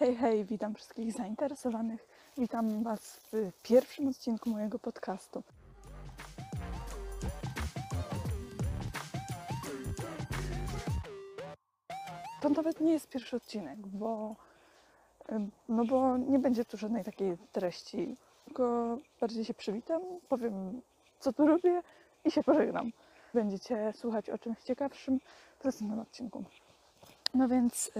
Hej, hej, witam wszystkich zainteresowanych. Witam Was w pierwszym odcinku mojego podcastu. To nawet nie jest pierwszy odcinek, bo, no bo nie będzie tu żadnej takiej treści, tylko bardziej się przywitam, powiem co tu robię i się pożegnam. Będziecie słuchać o czymś ciekawszym w następnym odcinku. No więc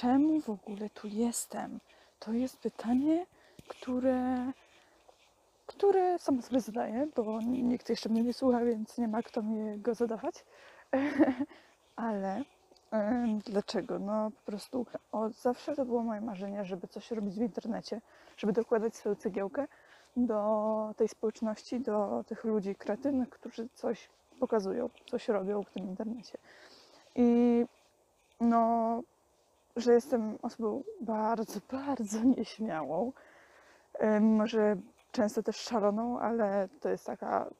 czemu w ogóle tu jestem? To jest pytanie, które, które sama sobie zadaję, bo nikt jeszcze mnie nie słucha, więc nie ma kto mi go zadawać. Ale dlaczego? No po prostu od zawsze to było moje marzenie, żeby coś robić w internecie, żeby dokładać swoją cegiełkę do tej społeczności, do tych ludzi kreatywnych, którzy coś pokazują, coś robią w tym internecie. I no, że jestem osobą bardzo, bardzo nieśmiałą. Może często też szaloną, ale to jest taka,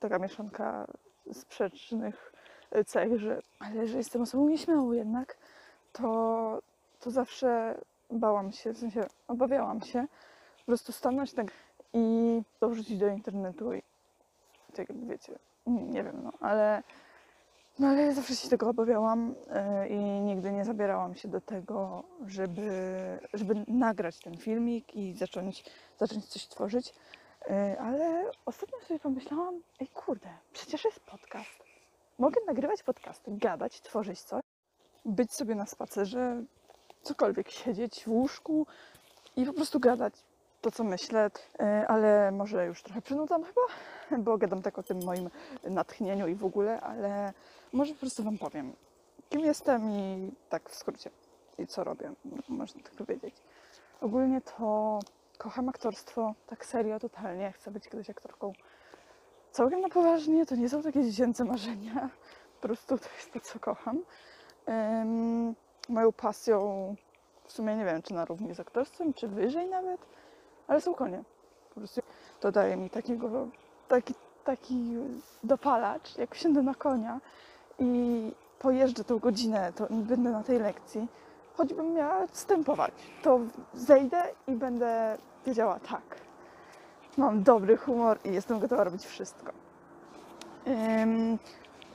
taka mieszanka sprzecznych cech, że, ale że jestem osobą nieśmiałą jednak, to, to zawsze bałam się, w sensie obawiałam się po prostu stanąć tak i to wrzucić do internetu i tak wiecie, nie wiem, no, ale no ale zawsze się tego obawiałam e, i nigdy nie zabierałam się do tego, żeby, żeby nagrać ten filmik i zacząć, zacząć coś tworzyć. E, Ale ostatnio sobie pomyślałam, ej kurde, przecież jest podcast. Mogę nagrywać podcasty, gadać, tworzyć coś, być sobie na spacerze, cokolwiek, siedzieć w łóżku i po prostu gadać to, co myślę, E, ale może już trochę przynudzam chyba, bo gadam tak o tym moim natchnieniu i w ogóle, ale może po prostu Wam powiem, kim jestem i tak w skrócie, i co robię, można tak powiedzieć. Ogólnie to kocham aktorstwo, tak serio, totalnie, chcę być kiedyś aktorką. Całkiem na poważnie, to nie są takie dziecięce marzenia, po prostu to jest to, co kocham. Ym, moją pasją, w sumie nie wiem, czy na równi z aktorstwem, czy wyżej nawet, ale są konie. Po prostu to daje mi takiego, taki, taki dopalacz, jak wsiądę na konia i pojeżdżę tą godzinę, to będę na tej lekcji, choćbym miała stępować, to zejdę i będę wiedziała tak. Mam dobry humor i jestem gotowa robić wszystko. Ym,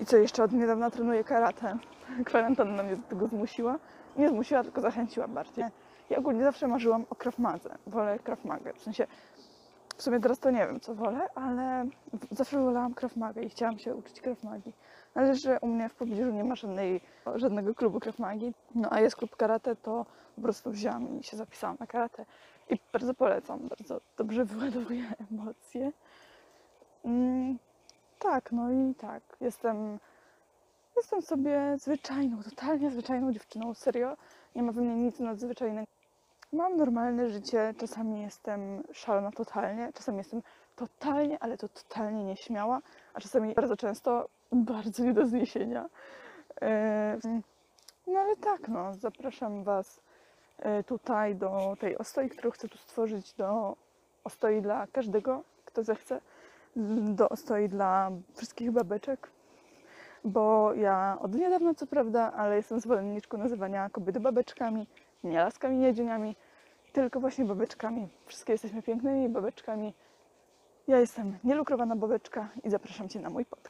I co jeszcze od niedawna trenuję karate. Kwarantanna mnie do tego zmusiła. Nie zmusiła, tylko zachęciła bardziej. Ja ogólnie zawsze marzyłam o Krav Madze. Wolę Krav Magę. W sensie, w sumie teraz to nie wiem, co wolę, ale zawsze wolałam Krav Magę i chciałam się uczyć Krav Magi. Ale że u mnie w pobliżu nie ma żadnej, żadnego klubu Krav Magi, no a jest klub karate, to po prostu wzięłam i się zapisałam na karate. I bardzo polecam, bardzo dobrze wyładowuje emocje. Mm, tak, no i tak, jestem, jestem sobie zwyczajną, totalnie zwyczajną dziewczyną, serio. Nie ma we mnie nic nadzwyczajnego. Mam normalne życie, czasami jestem szalona totalnie, czasami jestem totalnie, ale to totalnie nieśmiała, a czasami bardzo często bardzo nie do zniesienia. No ale tak, no, zapraszam Was e, tutaj do tej ostoi, którą chcę tu stworzyć, do ostoi dla każdego, kto zechce, do ostoi dla wszystkich babeczek, bo ja od niedawna, co prawda, ale jestem zwolenniczką nazywania kobiety babeczkami, nie laskami, nie dzieniami, tylko właśnie babeczkami. Wszystkie jesteśmy pięknymi babeczkami. Ja jestem nielukrowana babeczka i zapraszam Cię na mój podcast.